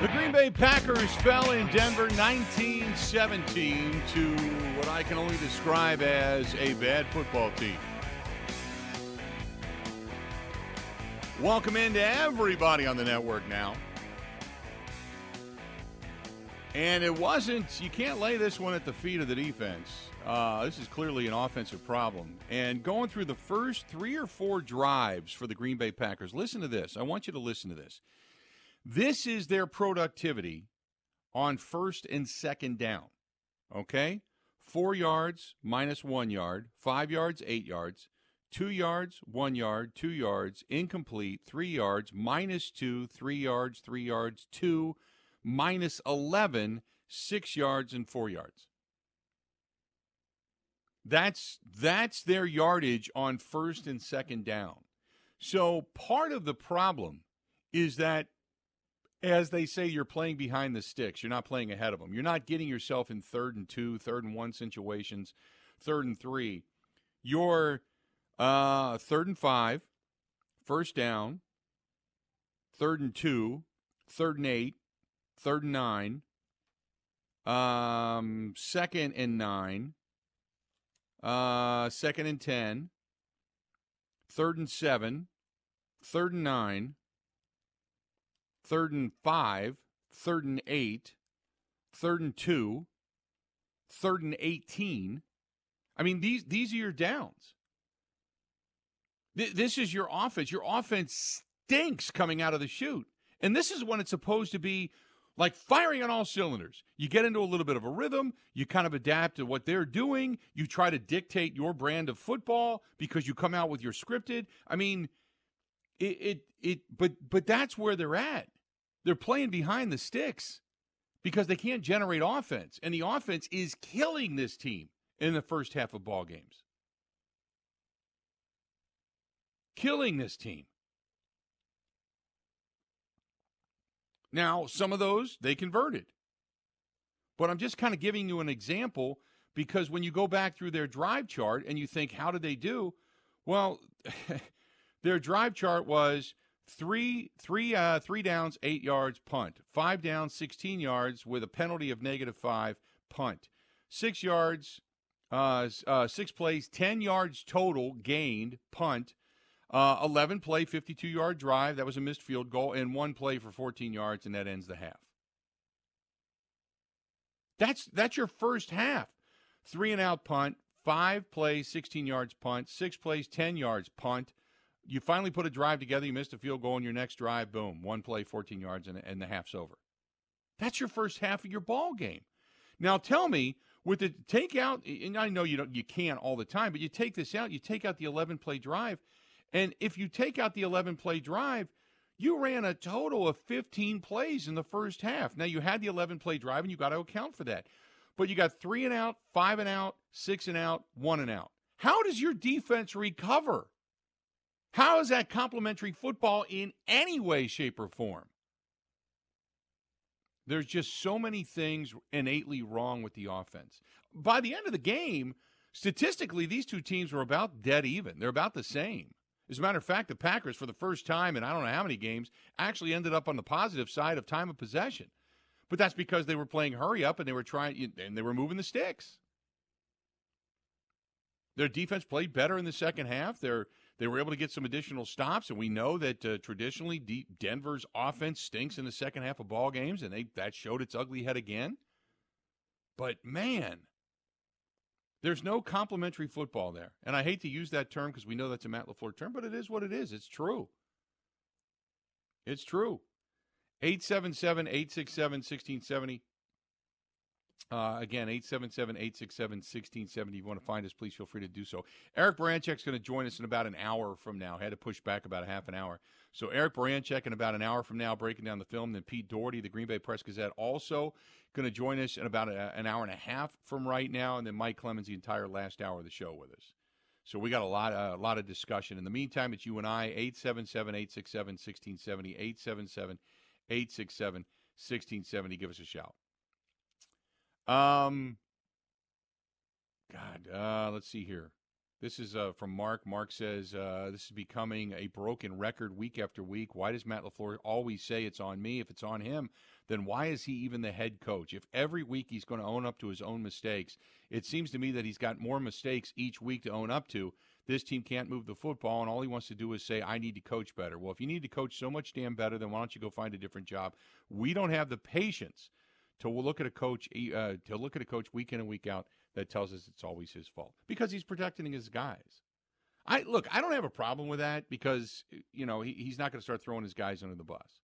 The Green Bay Packers fell in Denver 1917 to what I can only describe as a bad football team. Welcome into everybody on the network now. And it wasn't, you can't lay this one at the feet of the defense. Uh, this is clearly an offensive problem. And going through the first three or four drives for the Green Bay Packers, listen to this. I want you to listen to this. This is their productivity on first and second down. Okay? Four yards minus one yard, five yards, eight yards, two yards, one yard, two yards, incomplete, three yards, minus two, three yards, three yards, two, minus 11, six yards, and four yards. That's that's their yardage on first and second down. So part of the problem is that as they say, you're playing behind the sticks. You're not playing ahead of them. You're not getting yourself in third and two, third and one situations, third and three. You're uh, third and five, first down, third and two, third and eight, third and nine, um, second and nine, uh, second and ten, third and seven, third and nine, third and five, third and eight, third and two, third and 18. I mean, these, these are your downs. Th- this is your offense. Your offense stinks coming out of the chute. And this is when it's supposed to be like firing on all cylinders. You get into a little bit of a rhythm, you kind of adapt to what they're doing, you try to dictate your brand of football because you come out with your scripted. I mean, it it, it but but that's where they're at. They're playing behind the sticks because they can't generate offense, and the offense is killing this team in the first half of ball games. Killing this team. Now, some of those they converted. But I'm just kind of giving you an example because when you go back through their drive chart and you think, how did they do? Well, their drive chart was three three uh, three downs, eight yards, punt. Five downs, sixteen yards with a penalty of negative five, punt. Six yards, uh, uh, six plays, ten yards total gained, punt. Uh, 11 play, 52 yard drive. That was a missed field goal, and one play for 14 yards, and that ends the half. That's that's your first half. Three and out punt, five plays, 16 yards punt, six plays, 10 yards punt, you finally put a drive together, you missed a field goal in your next drive, boom, one play, 14 yards, and, and the half's over. That's your first half of your ball game. Now tell me, with the take out, and I know you don't, you can't all the time, but you take this out, you take out the 11 play drive, and if you take out the 11 play drive, you ran a total of 15 plays in the first half. Now you had the 11 play drive, and you got to account for that, but you got three and out, five and out, six and out, one and out. How does your defense recover? How is that complimentary football in any way, shape, or form? There's just so many things innately wrong with the offense. By the end of the game, statistically, these two teams were about dead even. They're about the same. As a matter of fact, the Packers, for the first time in I don't know how many games, actually ended up on the positive side of time of possession. But that's because they were playing hurry up and they were trying and they were moving the sticks. Their defense played better in the second half. Their they were able to get some additional stops, and we know that uh, traditionally D- Denver's offense stinks in the second half of ball games, and they that showed its ugly head again. But man, there's no complimentary football there, and I hate to use that term because we know that's a Matt Lafleur term, but it is what it is. It's true. It's true. 877 867 1670. Uh, again, 877 867 1670. If you want to find us, please feel free to do so. Eric Baranchek's going to join us in about an hour from now. I had to push back about a half an hour. So, Eric Baranchek in about an hour from now, breaking down the film. Then, Pete Dougherty, the Green Bay Press Gazette, also going to join us in about a, an hour and a half from right now. And then, Mike Clemens, the entire last hour of the show with us. So, we got a lot, uh, a lot of discussion. In the meantime, it's you and I, 877 867 1670, 877 867 1670. Give us a shout. Um, God, uh, let's see here. This is uh, from Mark. Mark says uh, this is becoming a broken record week after week. Why does Matt LaFleur always say it's on me? If it's on him, then why is he even the head coach? If every week he's going to own up to his own mistakes, it seems to me that he's got more mistakes each week to own up to. This team can't move the football, and all he wants to do is say, I need to coach better. Well, if you need to coach so much damn better, then why don't you go find a different job? We don't have the patience to look at a coach uh, to look at a coach week in and week out that tells us it's always his fault because he's protecting his guys. I look, I don't have a problem with that because you know he, he's not going to start throwing his guys under the bus.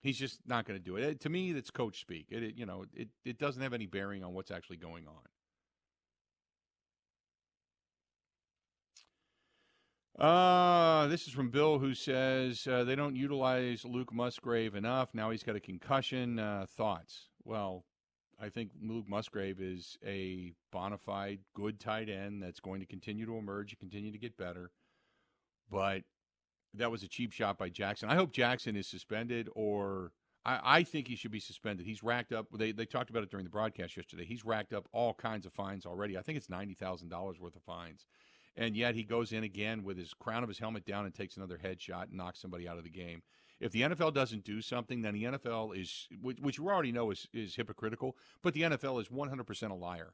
He's just not going to do it. it. To me, that's coach speak. It, it, you know it it doesn't have any bearing on what's actually going on. Uh, this is from Bill who says uh, they don't utilize Luke Musgrave enough. Now he's got a concussion. Uh, thoughts? Well, I think Luke Musgrave is a bona fide good tight end that's going to continue to emerge and continue to get better. But that was a cheap shot by Jackson. I hope Jackson is suspended or I, I, think he should be suspended. He's racked up they, they talked about it during the broadcast yesterday. He's racked up all kinds of fines already. I think it's ninety thousand dollars worth of fines. And yet he goes in again with his crown of his helmet down and takes another headshot and knocks somebody out of the game. If the NFL doesn't do something, then the NFL is, which you already know is, is hypocritical, but the NFL is 100% a liar.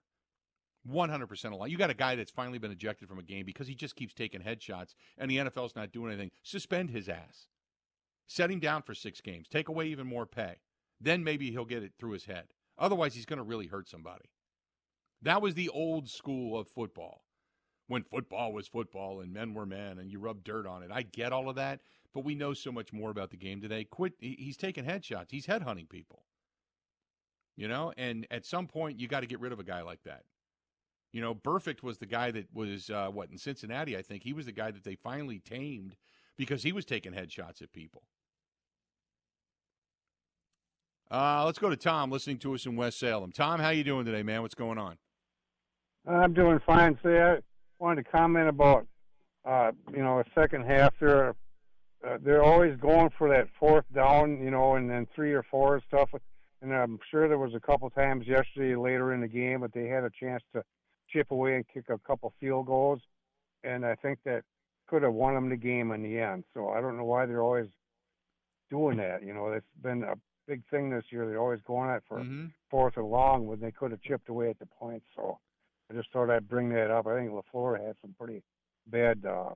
100% a liar. You got a guy that's finally been ejected from a game because he just keeps taking headshots, and the NFL's not doing anything. Suspend his ass. Set him down for six games. Take away even more pay. Then maybe he'll get it through his head. Otherwise, he's going to really hurt somebody. That was the old school of football when football was football and men were men and you rub dirt on it. I get all of that, but we know so much more about the game today. Quit. He's taking headshots. He's headhunting people. You know, and at some point you got to get rid of a guy like that. You know, Burfict was the guy that was uh, what in Cincinnati. I think he was the guy that they finally tamed because he was taking headshots at people. Uh, let's go to Tom, listening to us in West Salem. Tom, how you doing today, man? What's going on? I'm doing fine. I wanted to comment about, uh, you know, a second half. there uh, they're always going for that fourth down, you know, and then three or four and stuff. And I'm sure there was a couple times yesterday later in the game that they had a chance to chip away and kick a couple field goals, and I think that could have won them the game in the end. So I don't know why they're always doing that. You know, it's been a big thing this year. They're always going at for mm-hmm. fourth and long when they could have chipped away at the point. So I just thought I'd bring that up. I think LaFleur had some pretty bad uh,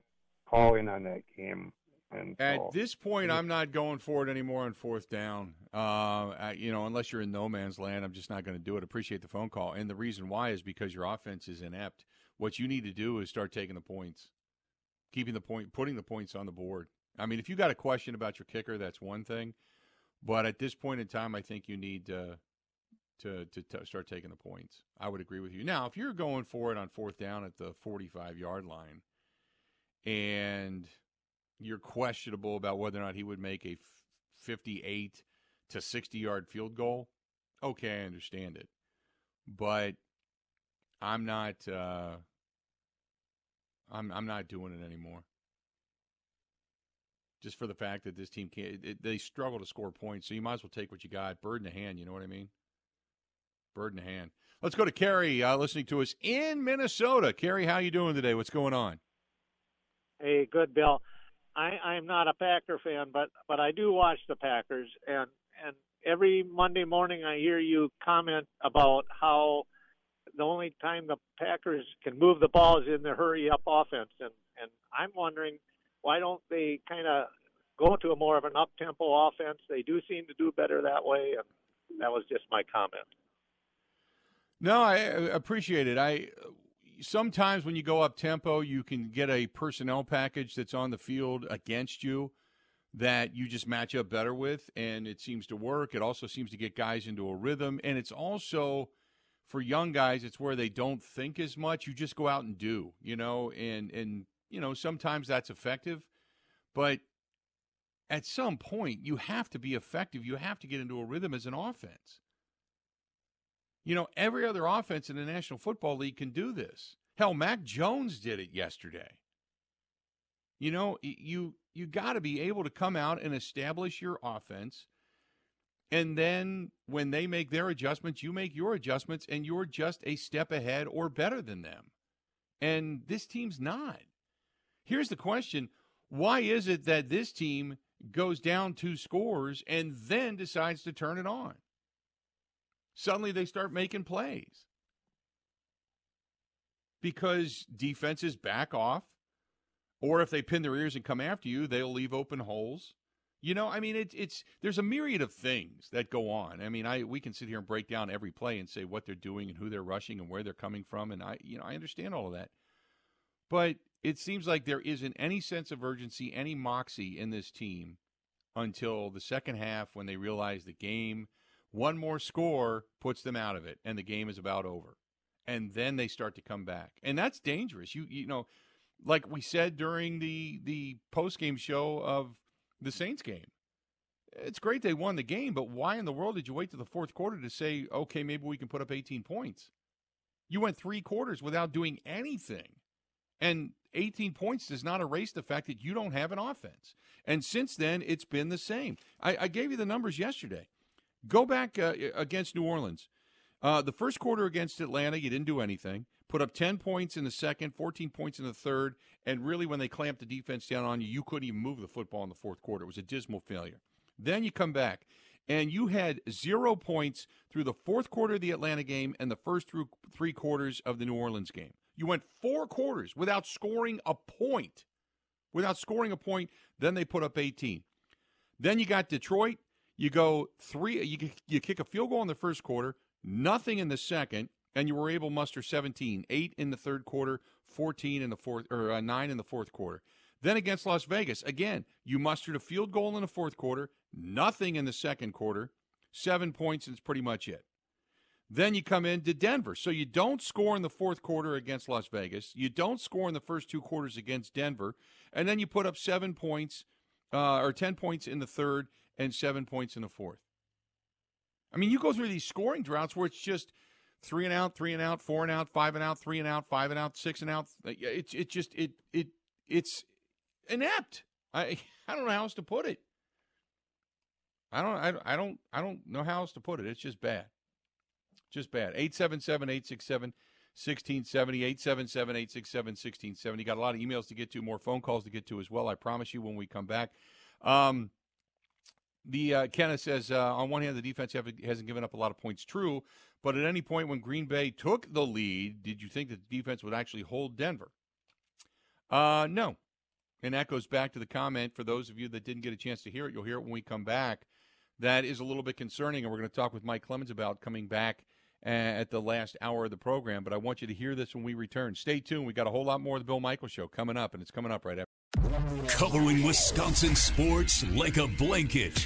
calling on that game. And At so, this point, I'm not going for it anymore on fourth down. Uh, you know, unless you're in no man's land, I'm just not going to do it. Appreciate the phone call, and the reason why is because your offense is inept. What you need to do is start taking the points, keeping the point, putting the points on the board. I mean, if you got a question about your kicker, that's one thing, but at this point in time, I think you need uh, to to t- start taking the points. I would agree with you. Now, if you're going for it on fourth down at the 45 yard line, and you're questionable about whether or not he would make a 58 to 60 yard field goal, okay, I understand it. But I'm not uh, I'm I'm not doing it anymore. Just for the fact that this team can't, it, they struggle to score points, so you might as well take what you got, bird in the hand. You know what I mean? Bird in hand. Let's go to Kerry, uh, listening to us in Minnesota. Kerry, how you doing today? What's going on? Hey, good, Bill. I, I'm not a Packer fan, but but I do watch the Packers, and and every Monday morning I hear you comment about how the only time the Packers can move the ball is in the hurry up offense, and and I'm wondering why don't they kind of go to a more of an up tempo offense? They do seem to do better that way, and that was just my comment. No, I uh, appreciate it. I sometimes when you go up tempo, you can get a personnel package that's on the field against you that you just match up better with, and it seems to work. It also seems to get guys into a rhythm, and it's also for young guys, it's where they don't think as much. You just go out and do, you know, and and you know sometimes that's effective, but at some point you have to be effective. You have to get into a rhythm as an offense. You know, every other offense in the National Football League can do this. Hell, Mac Jones did it yesterday. You know, you you got to be able to come out and establish your offense. And then when they make their adjustments, you make your adjustments and you're just a step ahead or better than them. And this team's not. Here's the question why is it that this team goes down two scores and then decides to turn it on? Suddenly they start making plays because defenses back off, or if they pin their ears and come after you, they'll leave open holes. You know, I mean, it's it's there's a myriad of things that go on. I mean, I we can sit here and break down every play and say what they're doing and who they're rushing and where they're coming from, and I you know I understand all of that, but it seems like there isn't any sense of urgency, any moxie in this team until the second half when they realize the game, one more score puts them out of it, and the game is about over, and then they start to come back, and that's dangerous. You you know, like we said during the the post game show of the Saints game. It's great they won the game, but why in the world did you wait to the fourth quarter to say, okay, maybe we can put up 18 points? You went three quarters without doing anything. And 18 points does not erase the fact that you don't have an offense. And since then, it's been the same. I, I gave you the numbers yesterday. Go back uh, against New Orleans. Uh, the first quarter against Atlanta, you didn't do anything put up 10 points in the second, 14 points in the third, and really when they clamped the defense down on you, you couldn't even move the football in the fourth quarter. It was a dismal failure. Then you come back and you had zero points through the fourth quarter of the Atlanta game and the first through three quarters of the New Orleans game. You went four quarters without scoring a point. Without scoring a point, then they put up 18. Then you got Detroit. You go three. You you kick a field goal in the first quarter, nothing in the second, and you were able to muster 17, 8 in the third quarter, 14 in the fourth or uh, 9 in the fourth quarter. Then against Las Vegas, again, you mustered a field goal in the fourth quarter, nothing in the second quarter, 7 points and it's pretty much it. Then you come into Denver. So you don't score in the fourth quarter against Las Vegas. You don't score in the first two quarters against Denver. And then you put up seven points uh, or 10 points in the third and seven points in the fourth. I mean, you go through these scoring droughts where it's just three and out, three and out, four and out, five and out, three and out, five and out, six and out. It's it just it it it's inept. I I don't know how else to put it. I don't I, I don't I don't know how else to put it. It's just bad. Just bad. 877 867 1670 877 867 1670. Got a lot of emails to get to, more phone calls to get to as well. I promise you when we come back. Um, the uh, Kenneth says uh, on one hand the defense have, hasn't given up a lot of points. True, but at any point when Green Bay took the lead, did you think that the defense would actually hold Denver? Uh, no. And that goes back to the comment for those of you that didn't get a chance to hear it. You'll hear it when we come back. That is a little bit concerning, and we're going to talk with Mike Clemens about coming back at the last hour of the program. But I want you to hear this when we return. Stay tuned. We got a whole lot more of the Bill Michaels Show coming up, and it's coming up right after. Covering Wisconsin sports like a blanket.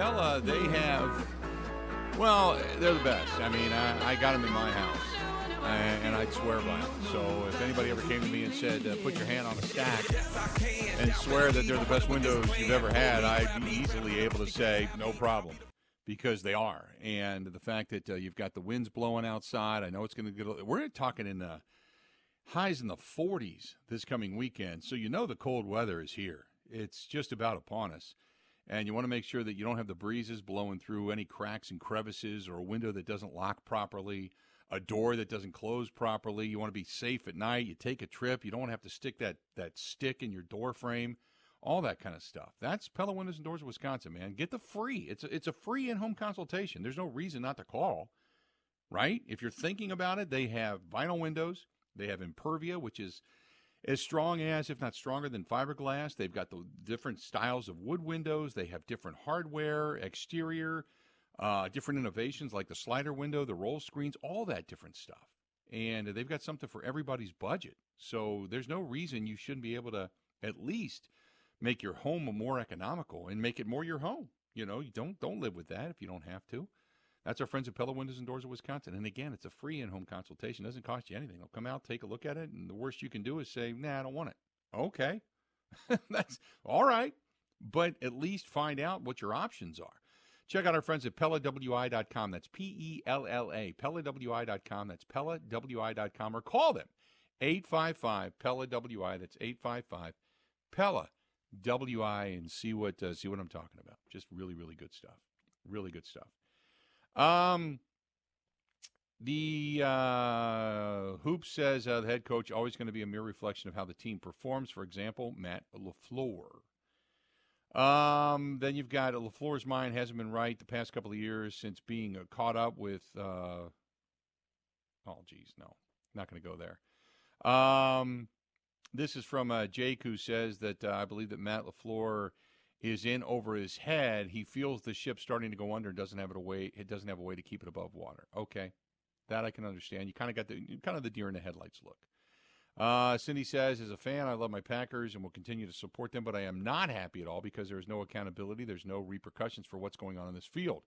Wisconsin, and at Pella they have, well, they're the best. I mean, I, I got them in my house, and I'd swear by them. So if anybody ever came to me and said, uh, "Put your hand on a stack," and swear that they're the best windows you've ever had, I'd be easily able to say, "No problem." Because they are, and the fact that uh, you've got the winds blowing outside, I know it's going to get. We're talking in the highs in the 40s this coming weekend, so you know the cold weather is here. It's just about upon us and you want to make sure that you don't have the breezes blowing through any cracks and crevices or a window that doesn't lock properly, a door that doesn't close properly. You want to be safe at night. You take a trip. You don't want to have to stick that that stick in your door frame. All that kind of stuff. That's Pella Windows and Doors of Wisconsin, man. Get the free. It's a, it's a free in-home consultation. There's no reason not to call, right? If you're thinking about it, they have vinyl windows. They have Impervia, which is as strong as, if not stronger than fiberglass. They've got the different styles of wood windows. They have different hardware, exterior, uh, different innovations like the slider window, the roll screens, all that different stuff. And they've got something for everybody's budget. So there's no reason you shouldn't be able to at least make your home more economical and make it more your home. You know, you don't don't live with that if you don't have to. That's our friends at Pella Windows and Doors of Wisconsin. And again, it's a free in-home consultation. It doesn't cost you anything. They'll come out, take a look at it, and the worst you can do is say, "Nah, I don't want it." Okay, that's all right, but at least find out what your options are. Check out our friends at PellaWI.com. That's P E L L A. PellaWI.com. That's PellaWI.com. Or call them 855 Pella WI. That's 855 Pella WI and see what uh, see what I'm talking about. Just really really good stuff. Really good stuff. Um the uh, Hoop says uh, the head coach always going to be a mere reflection of how the team performs. For example, Matt Lafleur. Um, then you've got Lafleur's mind hasn't been right the past couple of years since being uh, caught up with. Uh, oh, geez, no, not going to go there. Um, this is from uh, Jake, who says that uh, I believe that Matt Lafleur is in over his head. He feels the ship starting to go under and doesn't have it a way. It doesn't have a way to keep it above water. Okay, that I can understand. You kind of got the kind of the deer in the headlights look. Uh, Cindy says, as a fan, I love my Packers and will continue to support them, but I am not happy at all because there is no accountability. There's no repercussions for what's going on in this field.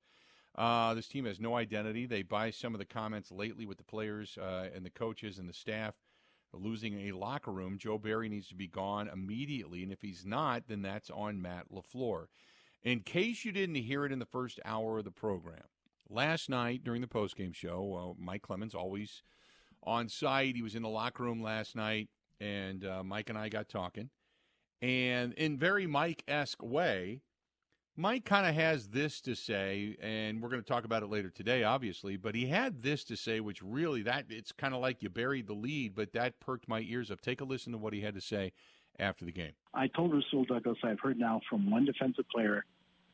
Uh, this team has no identity. They buy some of the comments lately with the players uh, and the coaches and the staff losing a locker room. Joe Barry needs to be gone immediately, and if he's not, then that's on Matt LaFleur. In case you didn't hear it in the first hour of the program, last night during the postgame show, Mike Clemens always – on site. He was in the locker room last night, and uh, Mike and I got talking. And in very Mike esque way, Mike kind of has this to say, and we're going to talk about it later today, obviously. But he had this to say, which really that it's kind of like you buried the lead, but that perked my ears up. Take a listen to what he had to say after the game. I told Rasul Douglas I've heard now from one defensive player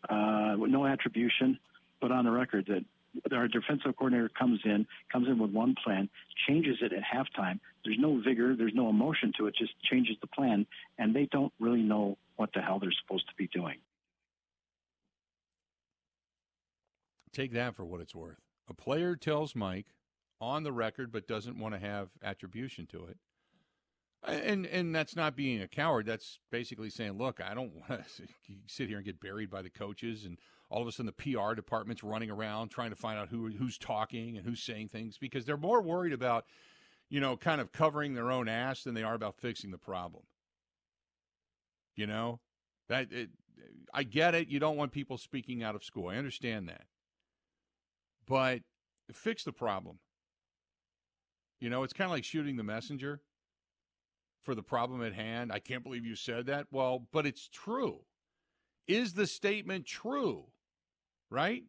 uh, with no attribution, but on the record that our defensive coordinator comes in, comes in with one plan, changes it at halftime. There's no vigor, there's no emotion to it, just changes the plan, and they don't really know what the hell they're supposed to be doing. Take that for what it's worth. A player tells Mike on the record, but doesn't want to have attribution to it. And and that's not being a coward. That's basically saying, look, I don't want to sit here and get buried by the coaches and all of a sudden the PR department's running around trying to find out who who's talking and who's saying things because they're more worried about, you know, kind of covering their own ass than they are about fixing the problem. You know, that it, I get it. You don't want people speaking out of school. I understand that, but fix the problem. You know, it's kind of like shooting the messenger for the problem at hand. I can't believe you said that. Well, but it's true. Is the statement true? right?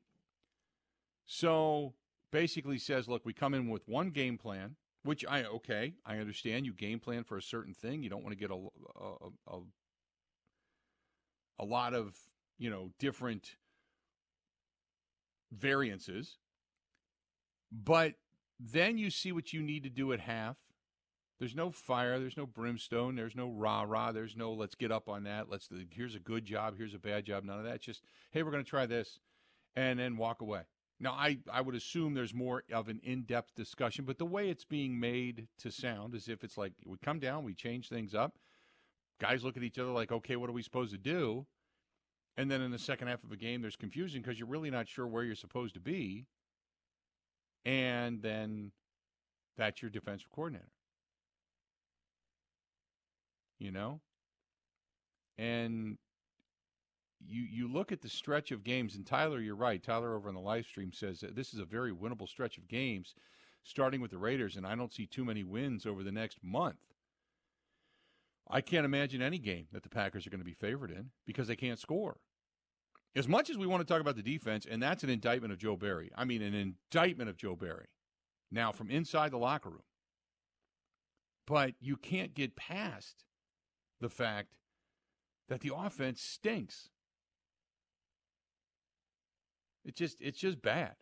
So basically says, look, we come in with one game plan, which I okay, I understand. You game plan for a certain thing. You don't want to get a a, a, a lot of you know different variances, but then you see what you need to do at half. There's no fire. There's no brimstone. There's no rah rah. There's no let's get up on that. Let's here's a good job. Here's a bad job. None of that. Just hey, we're going to try this and then walk away. Now, I, I would assume there's more of an in depth discussion, but the way it's being made to sound as if it's like we come down, we change things up. Guys look at each other like, okay, what are we supposed to do? And then in the second half of a game, there's confusion because you're really not sure where you're supposed to be. And then that's your defensive coordinator. You know? And you you look at the stretch of games, and Tyler, you're right. Tyler over on the live stream says this is a very winnable stretch of games, starting with the Raiders, and I don't see too many wins over the next month. I can't imagine any game that the Packers are going to be favored in because they can't score. As much as we want to talk about the defense, and that's an indictment of Joe Barry. I mean, an indictment of Joe Barry. Now, from inside the locker room. But you can't get past the fact that the offense stinks. It's just it's just bad.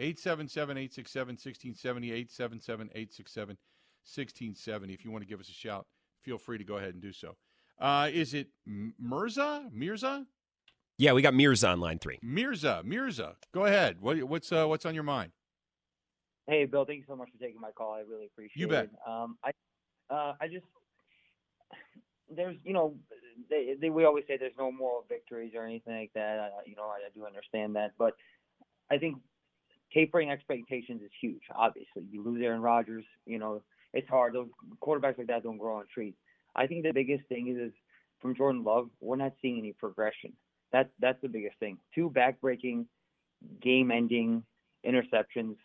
877-867-1670, 877-867-1670. If you want to give us a shout, feel free to go ahead and do so. Uh, is it Mirza? Mirza? Yeah, we got Mirza on line three. Mirza, Mirza, go ahead. What, what's uh, what's on your mind? Hey, Bill. Thank you so much for taking my call. I really appreciate you bet. it. Um, I uh, I just there's you know they, they, we always say there's no moral victories or anything like that. I, you know, I, I do understand that, but I think tapering expectations is huge. Obviously, you lose Aaron Rodgers, you know it's hard. Those quarterbacks like that don't grow on trees. I think the biggest thing is, is from Jordan Love, we're not seeing any progression. That's that's the biggest thing. Two backbreaking, game-ending interceptions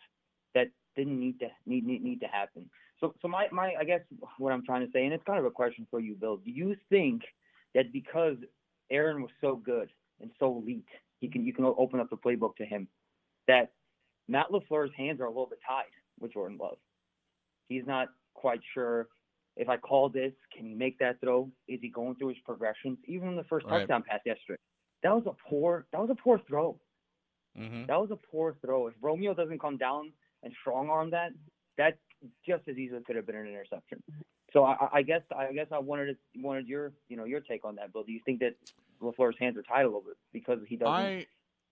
that didn't need to need, need need to happen. So so my my I guess what I'm trying to say, and it's kind of a question for you, Bill. Do you think that because Aaron was so good and so elite, he can you can open up the playbook to him, that Matt LaFleur's hands are a little bit tied with Jordan Love. He's not quite sure if I call this, can he make that throw? Is he going through his progressions? Even in the first right. touchdown pass yesterday, that was a poor that was a poor throw. Mm-hmm. That was a poor throw. If Romeo doesn't come down and strong arm that, that just as easily could have been an interception. So I, I guess I guess I wanted wanted your you know your take on that, Bill. Do you think that LaFleur's hands are tied a little bit because he doesn't? I,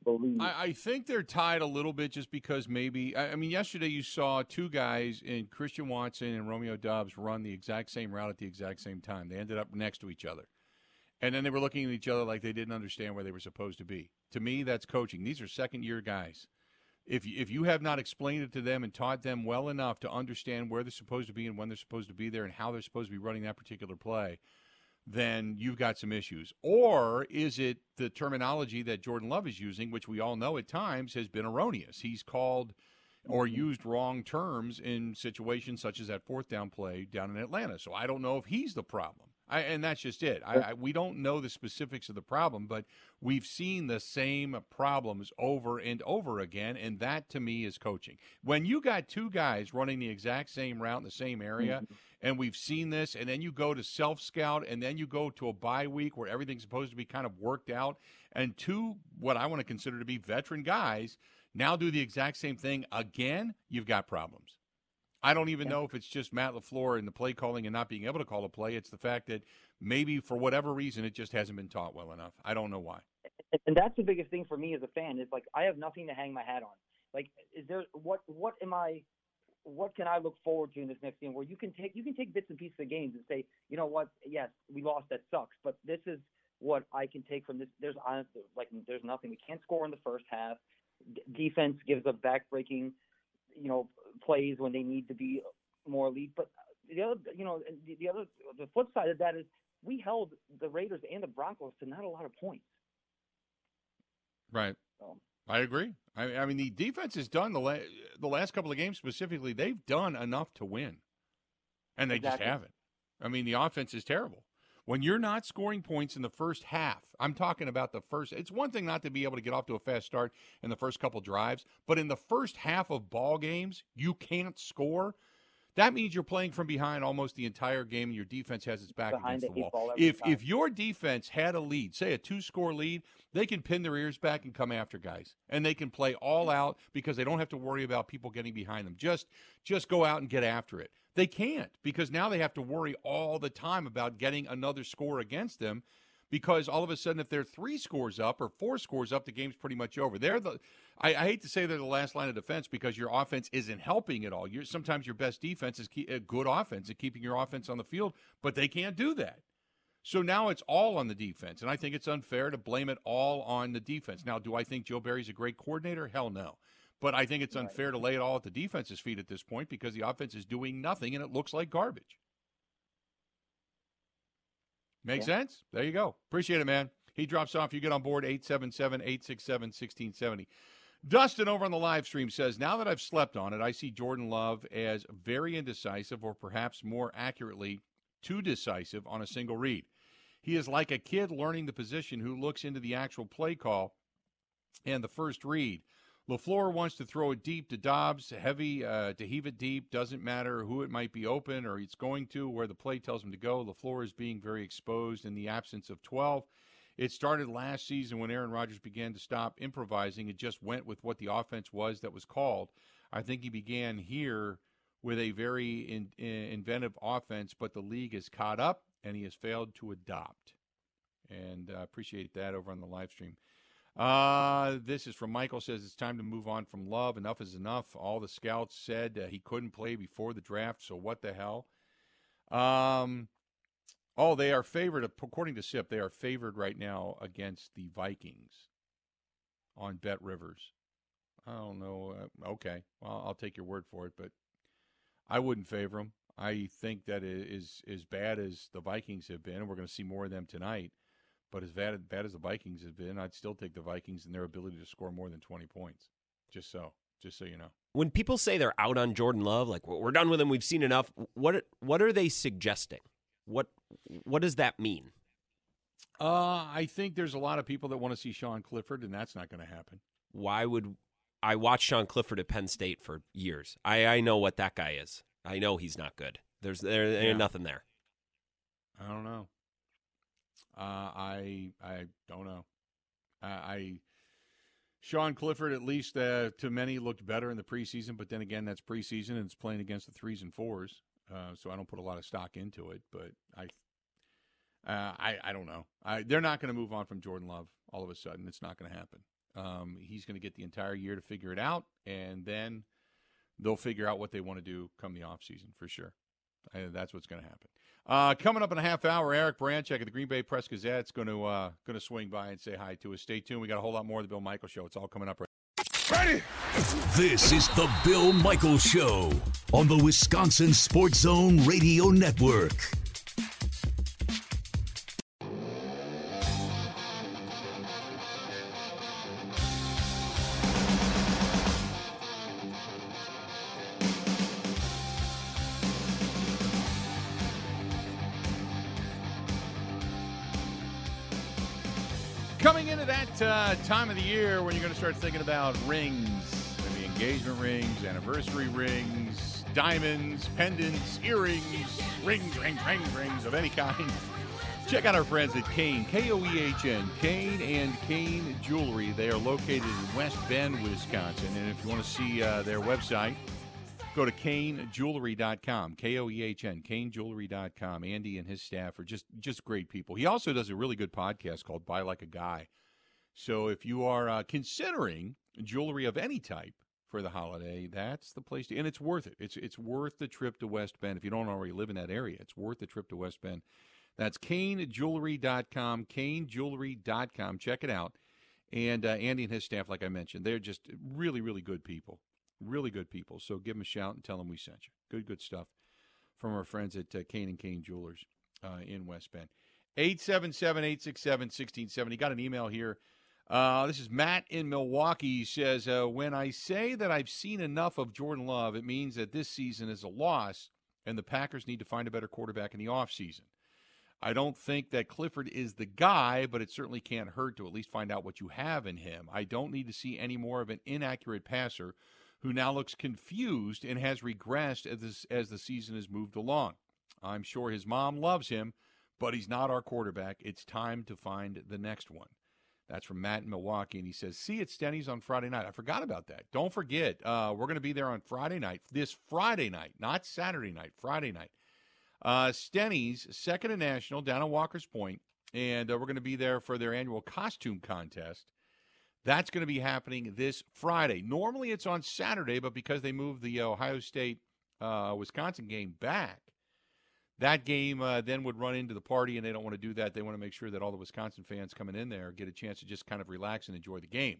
believe. I, I, think they're tied a little bit just because maybe. I, I, mean, yesterday you saw two guys in Christian Watson and Romeo Doubs run the exact same route at the exact same time. They ended up next to each other. And then they were looking at each other like they didn't understand where they were supposed to be. To me, that's coaching. These are second year guys. If you, if you have not explained it to them and taught them well enough to understand where they're supposed to be and when they're supposed to be there and how they're supposed to be running that particular play, then you've got some issues. Or is it the terminology that Jordan Love is using, which we all know at times has been erroneous? He's called or mm-hmm. used wrong terms in situations such as that fourth down play down in Atlanta. So I don't know if he's the problem. I, and that's just it. I, I, we don't know the specifics of the problem, but we've seen the same problems over and over again, and that to me is coaching. When you got two guys running the exact same route in the same area, mm-hmm. and we've seen this, and then you go to self scout, and then you go to a bye week where everything's supposed to be kind of worked out, and two what I want to consider to be veteran guys now do the exact same thing again, you've got problems. I don't even yeah. know if it's just Matt LaFleur and the play calling and not being able to call a play. It's the fact that maybe for whatever reason it just hasn't been taught well enough. I don't know why. And that's the biggest thing for me as a fan is like I have nothing to hang my hat on. Like, is there what what am I? What can I look forward to in this next game where you can take you can take bits and pieces of games and say, you know what? Yes, we lost. That sucks. But this is what I can take from this. There's honestly like there's nothing. We can't score in the first half. D- defense gives up backbreaking you know, plays when they need to be more elite. But the other, you know, the, the other, the flip side of that is we held the Raiders and the Broncos to not a lot of points. Right. So. I agree. I, I, mean, the defense has done the la- the last couple of games specifically. They've done enough to win, and they exactly. just haven't. I mean, the offense is terrible. When you're not scoring points in the first half, I'm talking about the first. It's one thing not to be able to get off to a fast start in the first couple drives, but in the first half of ball games, you can't score. That means you're playing from behind almost the entire game, and your defense has its back behind against the wall. If time. if your defense had a lead, say a two score lead, they can pin their ears back and come after guys, and they can play all out because they don't have to worry about people getting behind them. Just just go out and get after it. They can't because now they have to worry all the time about getting another score against them because all of a sudden if they're three scores up or four scores up the game's pretty much over. They're the i, I hate to say they're the last line of defense because your offense isn't helping at all. You're, sometimes your best defense is a uh, good offense at keeping your offense on the field but they can't do that. So now it's all on the defense and i think it's unfair to blame it all on the defense. Now do i think joe barry's a great coordinator? Hell no. But I think it's unfair to lay it all at the defense's feet at this point because the offense is doing nothing and it looks like garbage. Make yeah. sense? There you go. Appreciate it, man. He drops off. You get on board 877 867 1670. Dustin over on the live stream says, Now that I've slept on it, I see Jordan Love as very indecisive, or perhaps more accurately, too decisive on a single read. He is like a kid learning the position who looks into the actual play call and the first read. LaFleur wants to throw it deep to Doubs, heavy uh, to heave it deep. Doesn't matter who it might be open or it's going to, where the play tells him to go. LaFleur is being very exposed in the absence of 12. It started last season when Aaron Rodgers began to stop improvising. It just went with what the offense was that was called. I think he began here with a very in, in, inventive offense, but the league has caught up and he has failed to adopt. And I uh, appreciate that over on the live stream. Uh, this is from Michael says it's time to move on from Love. Enough is enough. All the scouts said uh, he couldn't play before the draft, so what the hell? Um, oh, they are favored according to SIP. They are favored right now against the Vikings on Bet Rivers. I don't know. Uh, okay, well, I'll take your word for it, but I wouldn't favor them. I think that is as bad as the Vikings have been, and we're going to see more of them tonight. But as bad, bad as the Vikings have been, I'd still take the Vikings and their ability to score more than 20 points. Just so, just so you know. When people say they're out on Jordan Love, like we're done with him, we've seen enough. What what are they suggesting? What what does that mean? Uh, I think there's a lot of people that want to see Sean Clifford, and that's not going to happen. Why would I watched Sean Clifford at Penn State for years? I I know what that guy is. I know he's not good. There's there, there ain't nothing there. I don't know. Uh, I I don't know. I, I Sean Clifford at least uh, to many looked better in the preseason, but then again that's preseason and it's playing against the threes and fours, uh, so I don't put a lot of stock into it. But I uh, I I don't know. I, they're not going to move on from Jordan Love all of a sudden. It's not going to happen. Um, he's going to get the entire year to figure it out, and then they'll figure out what they want to do come the offseason for sure. And that's what's going to happen. Uh, coming up in a half hour, Eric Branchek at the Green Bay Press Gazette is going to uh, going to swing by and say hi to us. Stay tuned. We got a whole lot more of the Bill Michaels Show. It's all coming up right. Ready? This is the Bill Michaels Show on the Wisconsin Sports Zone Radio Network. Time of the year when you're going to start thinking about rings, maybe engagement rings, anniversary rings, diamonds, pendants, earrings, rings, rings, rings, rings of any kind. Check out our friends at Koehn, K O E H N, Koehn and Koehn Jewelry. They are located in West Bend, Wisconsin. And if you want to see uh, their website, Go to koehnjewelry.com, K O E H N, koehnjewelry.com. Andy and his staff are just just great people. He also does a really good podcast called Buy Like a Guy. So if you are uh, considering jewelry of any type for the holiday, that's the place to. And it's worth it. It's it's worth the trip to West Bend. If you don't already live in that area, it's worth the trip to West Bend. That's koehnjewelry.com, koehnjewelry.com. Check it out. And uh, Andy and his staff, like I mentioned, they're just really, really good people. Really good people. So give them a shout and tell them we sent you. Good, good stuff from our friends at uh, Koehn and Koehn Jewelers uh, in West Bend. 877 867 1670. Got an email here uh, this is Matt in Milwaukee. He says, uh, When I say that I've seen enough of Jordan Love, it means that this season is a loss and the Packers need to find a better quarterback in the offseason. I don't think that Clifford is the guy, but it certainly can't hurt to at least find out what you have in him. I don't need to see any more of an inaccurate passer who now looks confused and has regressed as, this, as the season has moved along. I'm sure his mom loves him, but he's not our quarterback. It's time to find the next one. That's from Matt in Milwaukee. And he says, See at Stenny's on Friday night. I forgot about that. Don't forget, uh, we're going to be there on Friday night, this Friday night, not Saturday night, Friday night. Uh, Stenny's, second and national, down at Walker's Point, and uh, we're going to be there for their annual costume contest. That's going to be happening this Friday. Normally it's on Saturday, but because they moved the Ohio State uh, Wisconsin game back, that game uh, then would run into the party, and they don't want to do that. They want to make sure that all the Wisconsin fans coming in there get a chance to just kind of relax and enjoy the game.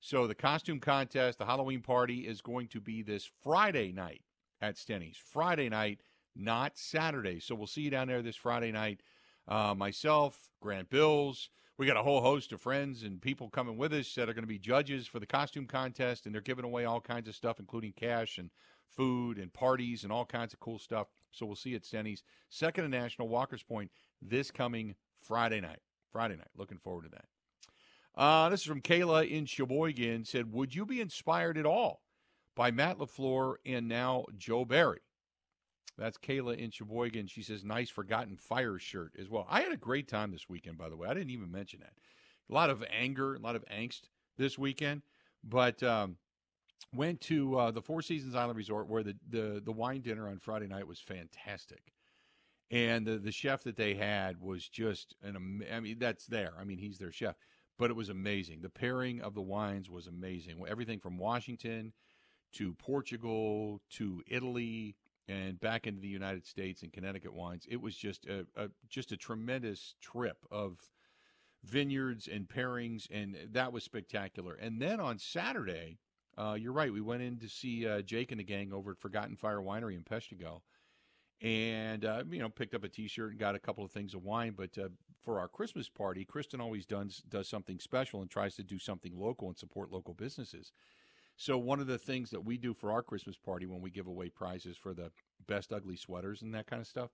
So the costume contest, the Halloween party, is going to be this Friday night at Stenny's. Friday night, not Saturday. So we'll see you down there this Friday night. Uh, myself, Grant Bills. We got a whole host of friends and people coming with us that are going to be judges for the costume contest, and they're giving away all kinds of stuff, including cash and food and parties and all kinds of cool stuff. So we'll see at Stenny's second and national Walker's Point this coming Friday night. Friday night. Looking forward to that. Uh, this is from Kayla in Sheboygan. Said, would you be inspired at all by Matt LaFleur and now Joe Barry? That's Kayla in Sheboygan. She says, nice Forgotten Fire shirt as well. I had a great time this weekend, by the way. I didn't even mention that. A lot of anger, a lot of angst this weekend, but um, went to uh, the Four Seasons Island Resort where the, the, the wine dinner on Friday night was fantastic. And the, the chef that they had was just an I mean that's there. I mean he's their chef, but it was amazing. The pairing of the wines was amazing. Everything from Washington to Portugal to Italy and back into the United States and Connecticut wines. It was just a, a just a tremendous trip of vineyards and pairings and that was spectacular. And then on Saturday, uh, you're right. We went in to see uh, Jake and the gang over at Forgotten Fire Winery in Peshtigo, and uh, you know picked up a T-shirt and got a couple of things of wine. But uh, for our Christmas party, Kristen always does does something special and tries to do something local and support local businesses. So one of the things that we do for our Christmas party when we give away prizes for the best ugly sweaters and that kind of stuff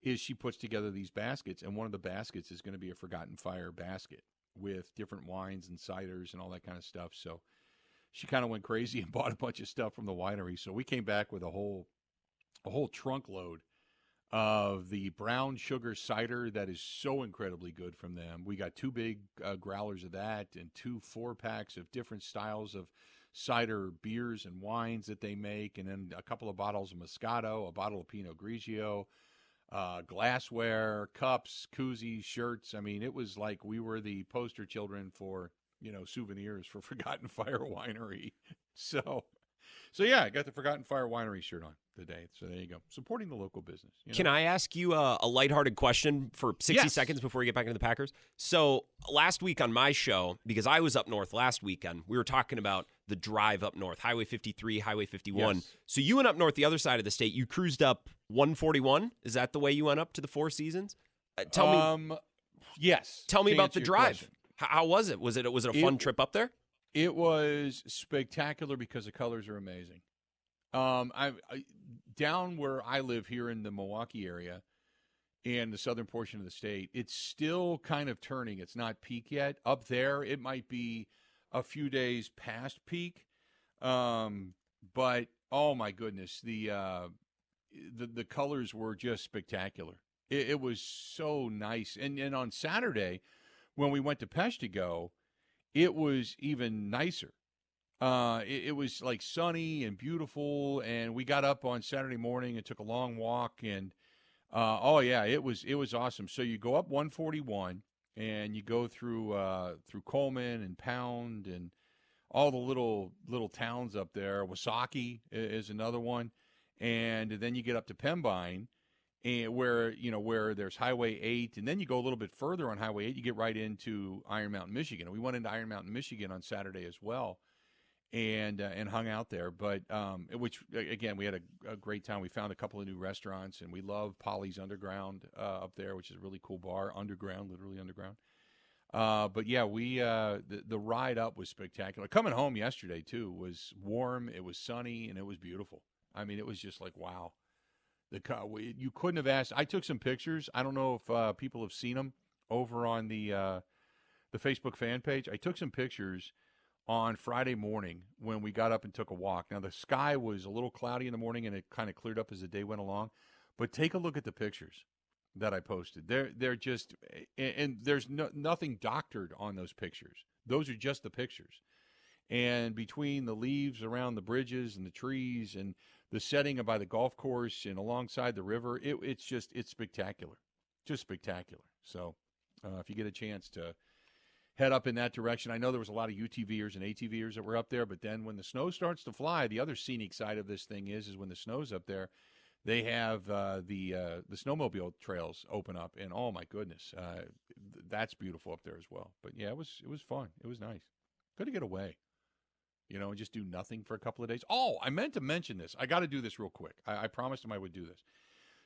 is she puts together these baskets, and one of the baskets is going to be a Forgotten Fire basket with different wines and ciders and all that kind of stuff. So she kind of went crazy and bought a bunch of stuff from the winery. So we came back with a whole a whole trunk load of the brown sugar cider that is so incredibly good from them. We got two big uh, growlers of that and two four packs of different styles of cider beers and wines that they make, and then a couple of bottles of Moscato, a bottle of Pinot Grigio, uh, glassware, cups, koozies, shirts. I mean, it was like we were the poster children for you know souvenirs for Forgotten Fire Winery. So, so yeah, I got the Forgotten Fire Winery shirt on today. So there you go, supporting the local business. you know? Can I ask you a, a lighthearted question for 60 Yes. seconds before we get back into the Packers? So, last week on my show, because I was up north last weekend, we were talking about the drive up north, Highway 53, Highway 51. Yes. So, you went up north the other side of the state. You cruised up 141. Is that the way you went up to the Four Seasons? Uh, tell me Um, yes. tell me about the drive. How, how was it? Was it was it a It- fun trip up there? It was spectacular because the colors are amazing. Um, I, I down where I live here in the Milwaukee area, and the southern portion of the state, it's still kind of turning. It's not peak yet. Up there, it might be a few days past peak. Um, but oh my goodness, the uh, the the colors were just spectacular. It, it was so nice, and and on Saturday, when we went to Peshtigo, it was even nicer. Uh, it, it was like sunny and beautiful, and we got up on Saturday morning and took a long walk, and uh, oh yeah, it was it was awesome. So you go up 141, and you go through uh, through Coleman and Pound and all the little little towns up there. Wausaukee is another one, and then you get up to Pembine, and where you know where there's Highway 8, and then you go a little bit further on Highway 8, you get right into Iron Mountain, Michigan. We went into Iron Mountain, Michigan on Saturday as well, and uh, and hung out there. But um, which again, we had a, a great time. We found a couple of new restaurants, and we love Polly's Underground uh, up there, which is a really cool bar, underground, literally underground. Uh, but yeah, we uh, the the ride up was spectacular. Coming home yesterday too was warm. It was sunny and it was beautiful. I mean, it was just like wow. The you couldn't have asked. I took some pictures. I don't know if uh, people have seen them over on the uh, the Facebook fan page. I took some pictures on Friday morning when we got up and took a walk. Now the sky was a little cloudy in the morning and it kind of cleared up as the day went along. But take a look at the pictures that I posted. They're they're just and, there's no, nothing doctored on those pictures. Those are just the pictures. And between the leaves around the bridges and the trees and the setting by the golf course and alongside the river, it, it's just it's spectacular, just spectacular. So uh, if you get a chance to head up in that direction, I know there was a lot of UTVers and ATVers that were up there, but then when the snow starts to fly, the other scenic side of this thing is is when the snow's up there, they have uh, the uh, the snowmobile trails open up, and oh my goodness, uh, th- that's beautiful up there as well. But yeah, it was it was fun. It was nice. Good to get away, you know, and just do nothing for a couple of days. Oh, I meant to mention this. I got to do this real quick. I, I promised him I would do this.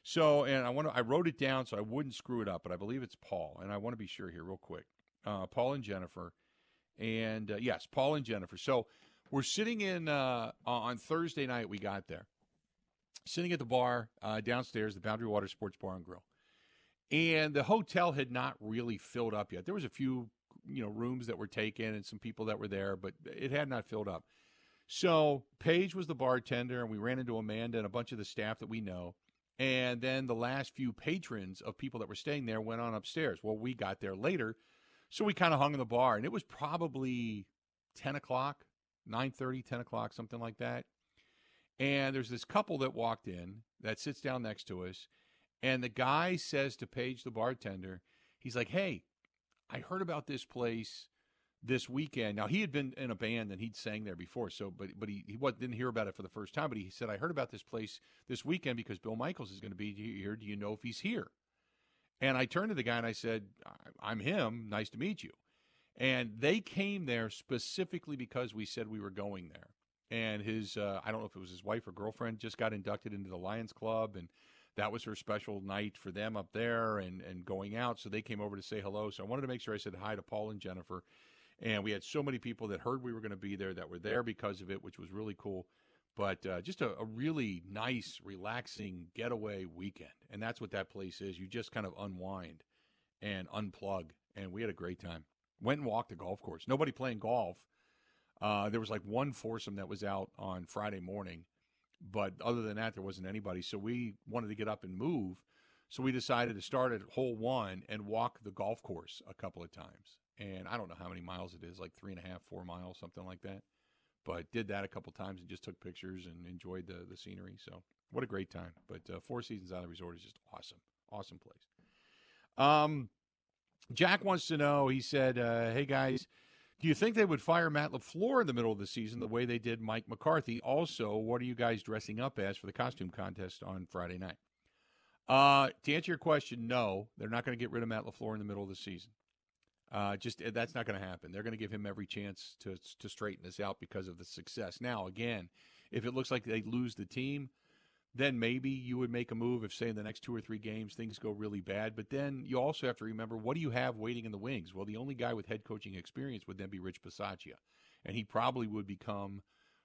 So, and I want to. I wrote it down so I wouldn't screw it up, but I believe it's Paul, and I want to be sure here real quick. Uh, Paul and Jennifer, and uh, yes, Paul and Jennifer. So we're sitting in uh, on Thursday night. We got there sitting at the bar uh, downstairs, the Boundary Water Sports Bar and Grill. And the hotel had not really filled up yet. There was a few, you know, rooms that were taken and some people that were there, but it had not filled up. So Paige was the bartender, and we ran into Amanda and a bunch of the staff that we know. And then the last few patrons of people that were staying there went on upstairs. Well, we got there later, so we kind of hung in the bar, and it was probably ten o'clock, 9.30, 10 o'clock, something like that. And there's this couple that walked in that sits down next to us. And the guy says to Paige, the bartender, he's like, Hey, I heard about this place this weekend. Now he had been in a band and he'd sang there before, so but but he he didn't hear about it for the first time. But he said, I heard about this place this weekend because Bill Michaels is going to be here. Do you know if he's here? And I turned to the guy and I said, "I- I'm him. Nice to meet you. And they came there specifically because we said we were going there. and his uh, I don't know if it was his wife or girlfriend just got inducted into the Lions Club, and that was her special night for them up there and and going out. So they came over to say hello. So I wanted to make sure I said hi to Paul and Jennifer, and we had so many people that heard we were going to be there that were there because of it, which was really cool. But uh, just a, a really nice, relaxing getaway weekend, and that's what that place is. You just kind of unwind and unplug, and we had a great time. Went and walked the golf course. Nobody playing golf. Uh, there was like one foursome that was out on Friday morning, but other than that, there wasn't anybody. So we wanted to get up and move. So we decided to start at hole one and walk the golf course a couple of times. And I don't know how many miles it is, like three and a half, four miles, something like that. But did that a couple times and just took pictures and enjoyed the, the scenery. So what a great time. But uh, Four Seasons Island Resort is just awesome. Awesome place. Um, Jack wants to know, he said, uh, hey guys, do you think they would fire Matt LaFleur in the middle of the season the way they did Mike McCarthy? Also, what are you guys dressing up as for the costume contest on Friday night? Uh, to answer your question, no, they're not going to get rid of Matt LaFleur in the middle of the season. Uh, just eh, that's not going to happen. They're going to give him every chance to to straighten this out because of the success. Now, again, if it looks like they lose the team, then maybe you would make a move if, say, in the next two or three games things go really bad. But then you also have to remember what do you have waiting in the wings? Well, the only guy with head coaching experience would then be Rich Bisaccia, and he probably would become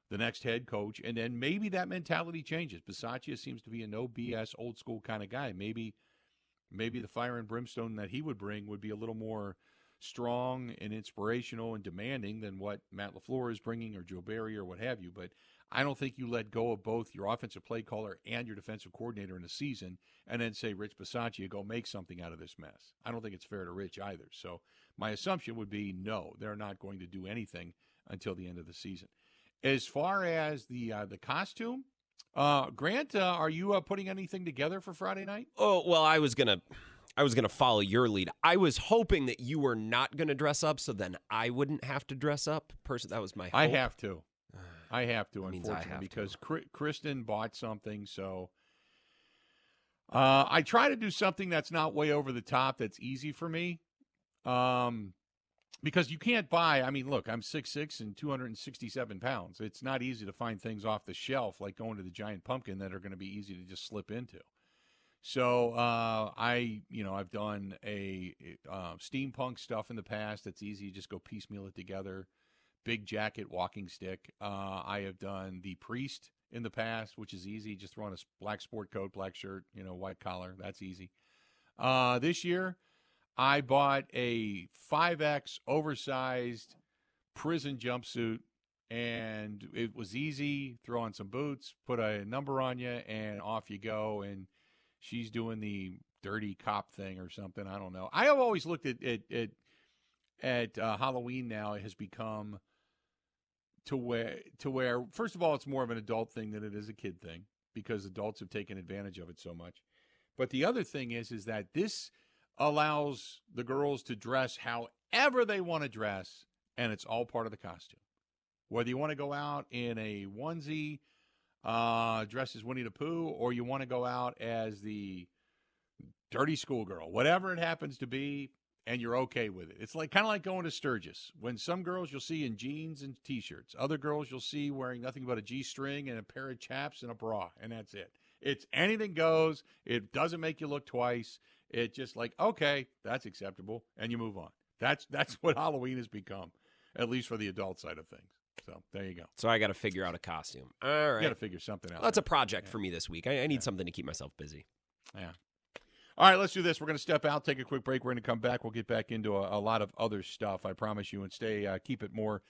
the next head coach. And then maybe that mentality changes. Bisaccia seems to be a no BS, old school kind of guy. Maybe, maybe the fire and brimstone that he would bring would be a little more strong and inspirational and demanding than what Matt LaFleur is bringing or Joe Barry or what have you. But I don't think you let go of both your offensive play caller and your defensive coordinator in a season and then say, Rich Bisaccia, go make something out of this mess. I don't think it's fair to Rich either. So my assumption would be no, they're not going to do anything until the end of the season. As far as the uh, the costume, uh, Grant, uh, are you uh, putting anything together for Friday night? Oh well, I was gonna, I was gonna follow your lead. I was hoping that you were not gonna dress up, so then I wouldn't have to dress up. Person, that was my. Hope. I have to. I have to, unfortunately, have because Kri- Kristen bought something. So uh, I try to do something that's not way over the top, that's easy for me. Um, because you can't buy, I mean, look, I'm 6'6 and 267 pounds. It's not easy to find things off the shelf like going to the giant pumpkin that are going to be easy to just slip into. So uh, I, you know, I've done a uh, steampunk stuff in the past. That's easy. Just go piecemeal it together big jacket, walking stick. Uh, I have done the priest in the past, which is easy. Just throw on a black sport coat, black shirt, you know, white collar. That's easy. Uh, this year, I bought a 5X oversized prison jumpsuit, and it was easy. Throw on some boots, put a number on you, and off you go. And she's doing the dirty cop thing or something. I don't know. I have always looked at at at, at uh, Halloween now. It has become to where to where first of all it's more of an adult thing than it is a kid thing because adults have taken advantage of it so much. But the other thing is is that this allows the girls to dress however they want to dress and it's all part of the costume. Whether you want to go out in a onesie uh dressed as Winnie the Pooh or you want to go out as the dirty schoolgirl, whatever it happens to be, and you're okay with it. It's like kind of like going to Sturgis. When some girls you'll see in jeans and t-shirts, other girls you'll see wearing nothing but a g-string and a pair of chaps and a bra, and that's it. It's anything goes. It doesn't make you look twice. It just like okay, that's acceptable, and you move on. That's that's what Halloween has become, at least for the adult side of things. So there you go. So I got to figure out a costume. All right. You got to figure something out. Well, that's a project Yeah. for me this week. I, I need Yeah. something to keep myself busy. Yeah. All right, let's do this. We're going to step out, take a quick break. We're going to come back. We'll get back into a, a lot of other stuff. I promise you, and stay uh, keep it more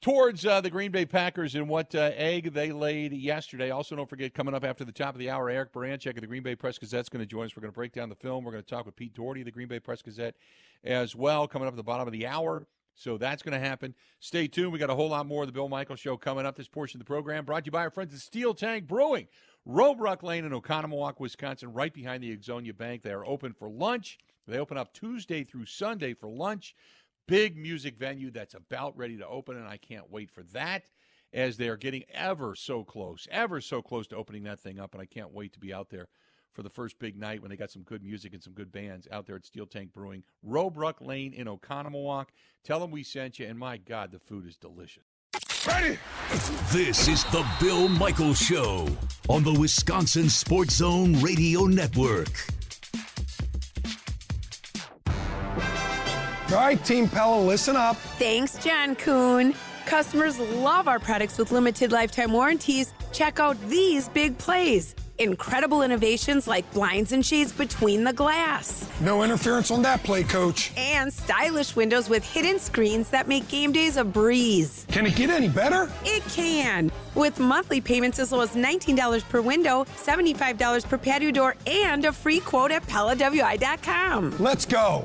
towards uh, the Green Bay Packers and what uh, egg they laid yesterday. Also, don't forget coming up after the top of the hour, Eric Baranczyk of the Green Bay Press Gazette is going to join us. We're going to break down the film. We're going to talk with Pete Dougherty of the Green Bay Press Gazette as well. Coming up at the bottom of the hour. So that's going to happen. Stay tuned. We got a whole lot more of the Bill Michaels Show coming up. This portion of the program brought to you by our friends at Steel Tank Brewing. Robrock Lane in Oconomowoc, Wisconsin, right behind the Ixonia Bank. They are open for lunch. They open up Tuesday through Sunday for lunch. Big music venue that's about ready to open, and I can't wait for that as they are getting ever so close, ever so close to opening that thing up. And I can't wait to be out there for the first big night when they got some good music and some good bands out there at Steel Tank Brewing, Roebuck Lane in Oconomowoc. Tell them we sent you, and my God, the food is delicious. Ready. This is the Bill Michaels Show on the Wisconsin Sports Zone Radio Network. All right, Team Pella, listen up. Thanks, John Kuhn. Customers love our products with limited lifetime warranties. Check out these big plays. Incredible innovations like blinds and shades between the glass. No interference on that play, coach. And stylish windows with hidden screens that make game days a breeze. Can it get any better? It can. With monthly payments as low as $19 per window, $75 per patio door, and a free quote at PellaWI.com. Let's go.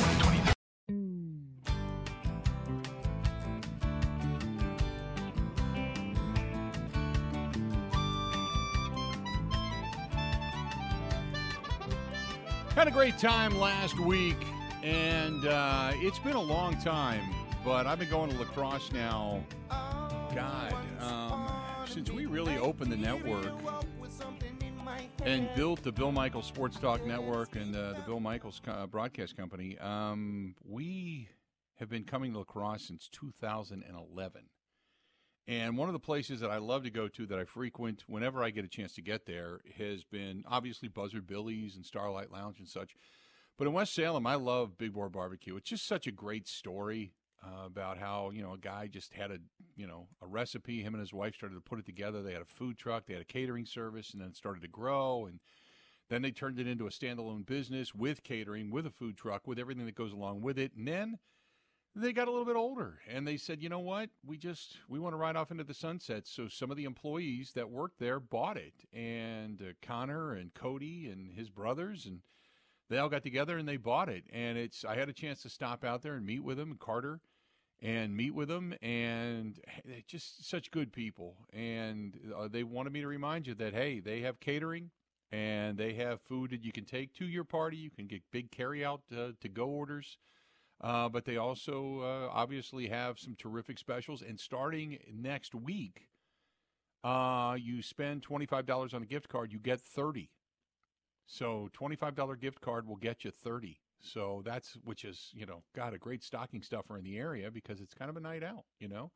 Had a great time last week, and uh, it's been a long time, but I've been going to La Crosse now. God, um, since we really opened the network and built the Bill Michaels Sports Talk Network and uh, the Bill Michaels uh, Broadcast Company, um, we have been coming to La Crosse since 2011. And one of the places that I love to go to that I frequent whenever I get a chance to get there has been obviously Buzzard Billy's and Starlight Lounge and such. But in West Salem, I love Big Boar Barbecue. It's just such a great story uh, about how you know a guy just had a you know a recipe. Him and his wife started to put it together. They had a food truck, they had a catering service, and then it started to grow. And then they turned it into a standalone business with catering, with a food truck, with everything that goes along with it. And then they got a little bit older and they said, you know what? We just we want to ride off into the sunset. So some of the employees that worked there bought it, and uh, Connor and Cody and his brothers and they all got together and they bought it. And it's I had a chance to stop out there and meet with them Carter and meet with them and just such good people. And uh, they wanted me to remind you that hey, they have catering and they have food that you can take to your party. You can get big carry out uh, to go orders. Uh, but they also uh, obviously have some terrific specials. And starting next week, uh, you spend $25 on a gift card, you get 30 So $25 gift card will get you 30 So that's, which is, you know, got a great stocking stuffer in the area because it's kind of a night out, you know?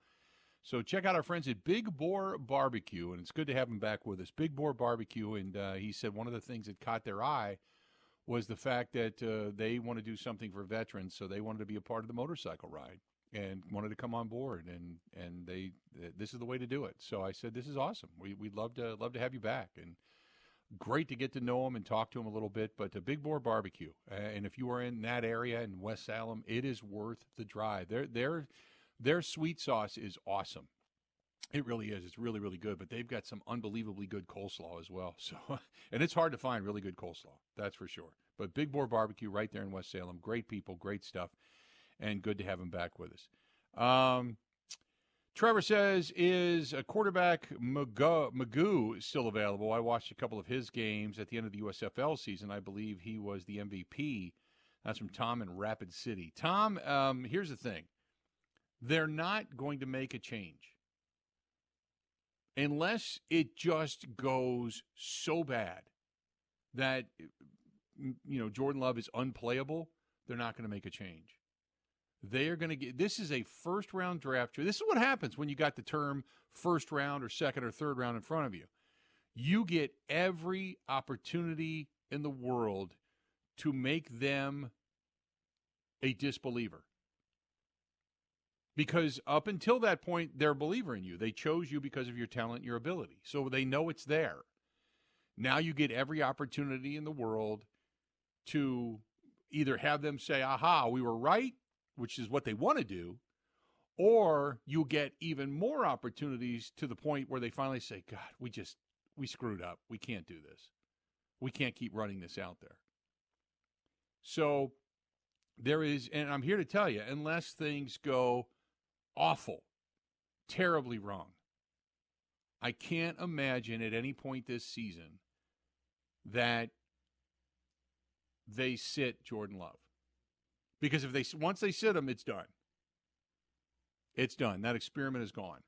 So check out our friends at Big Boar Barbecue, and it's good to have them back with us. Big Boar Barbecue, and uh, he said one of the things that caught their eye – was the fact that uh, they want to do something for veterans, so they wanted to be a part of the motorcycle ride and wanted to come on board, and and they this is the way to do it. So I said, this is awesome. We we'd love to love to have you back, and great to get to know them and talk to them a little bit. But the Big Boar Barbecue, uh, and if you are in that area in West Salem, it is worth the drive. Their their their sweet sauce is awesome. It really is. It's really, really good. But they've got some unbelievably good coleslaw as well. So, and it's hard to find really good coleslaw. That's for sure. But Big Boar Barbecue right there in West Salem. Great people, great stuff, and good to have them back with us. Um, Trevor says, is a quarterback McGough still available? I watched a couple of his games at the end of the USFL season. I believe he was the MVP. That's from Tom in Rapid City. Tom, um, here's the thing they're not going to make a change unless it just goes so bad that you know Jordan Love is unplayable, they're not going to make a change. They are going to get this is a first round draft. This is what happens when you got the term first round or second or third round in front of you. You get every opportunity in the world to make them a disbeliever because up until that point they're a believer in you. They chose you because of your talent your ability. So they know it's there. Now you get every opportunity in the world to either have them say aha we were right which is what they want to do or you get even more opportunities to the point where they finally say god we just we screwed up. We can't do this. We can't keep running this out there. So there is and i'm here to tell you unless things go awful, terribly wrong. I can't imagine at any point this season that they sit Jordan Love. Because if they once they sit him, it's done. It's done. That experiment is gone.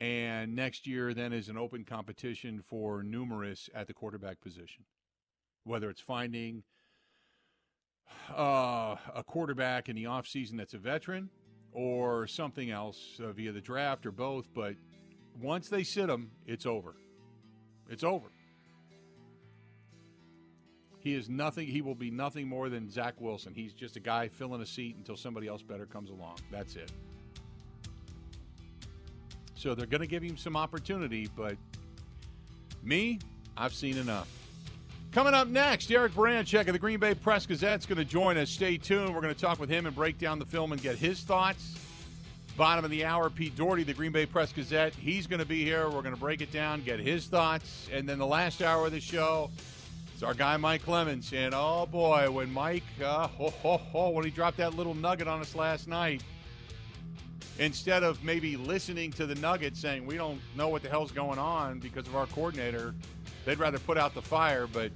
And next year then is an open competition for numerous at the quarterback position. Whether it's finding uh, a quarterback in the offseason that's a veteran or something else uh, via the draft or both, but once they sit him, it's over. It's over. He is nothing. He will be nothing more than Zach Wilson. He's just a guy filling a seat until somebody else better comes along. That's it. So they're going to give him some opportunity, but me, I've seen enough. Coming up next, Eric Baranczyk of the Green Bay Press Gazette is going to join us. Stay tuned. We're going to talk with him and break down the film and get his thoughts. Bottom of the hour, Pete Dougherty, the Green Bay Press Gazette. He's going to be here. We're going to break it down, get his thoughts. And then the last hour of the show, it's our guy Mike Clemens. And oh boy, when Mike, uh, ho, ho, ho, when he dropped that little nugget on us last night, instead of maybe listening to the nugget saying, we don't know what the hell's going on because of our coordinator, they'd rather put out the fire. But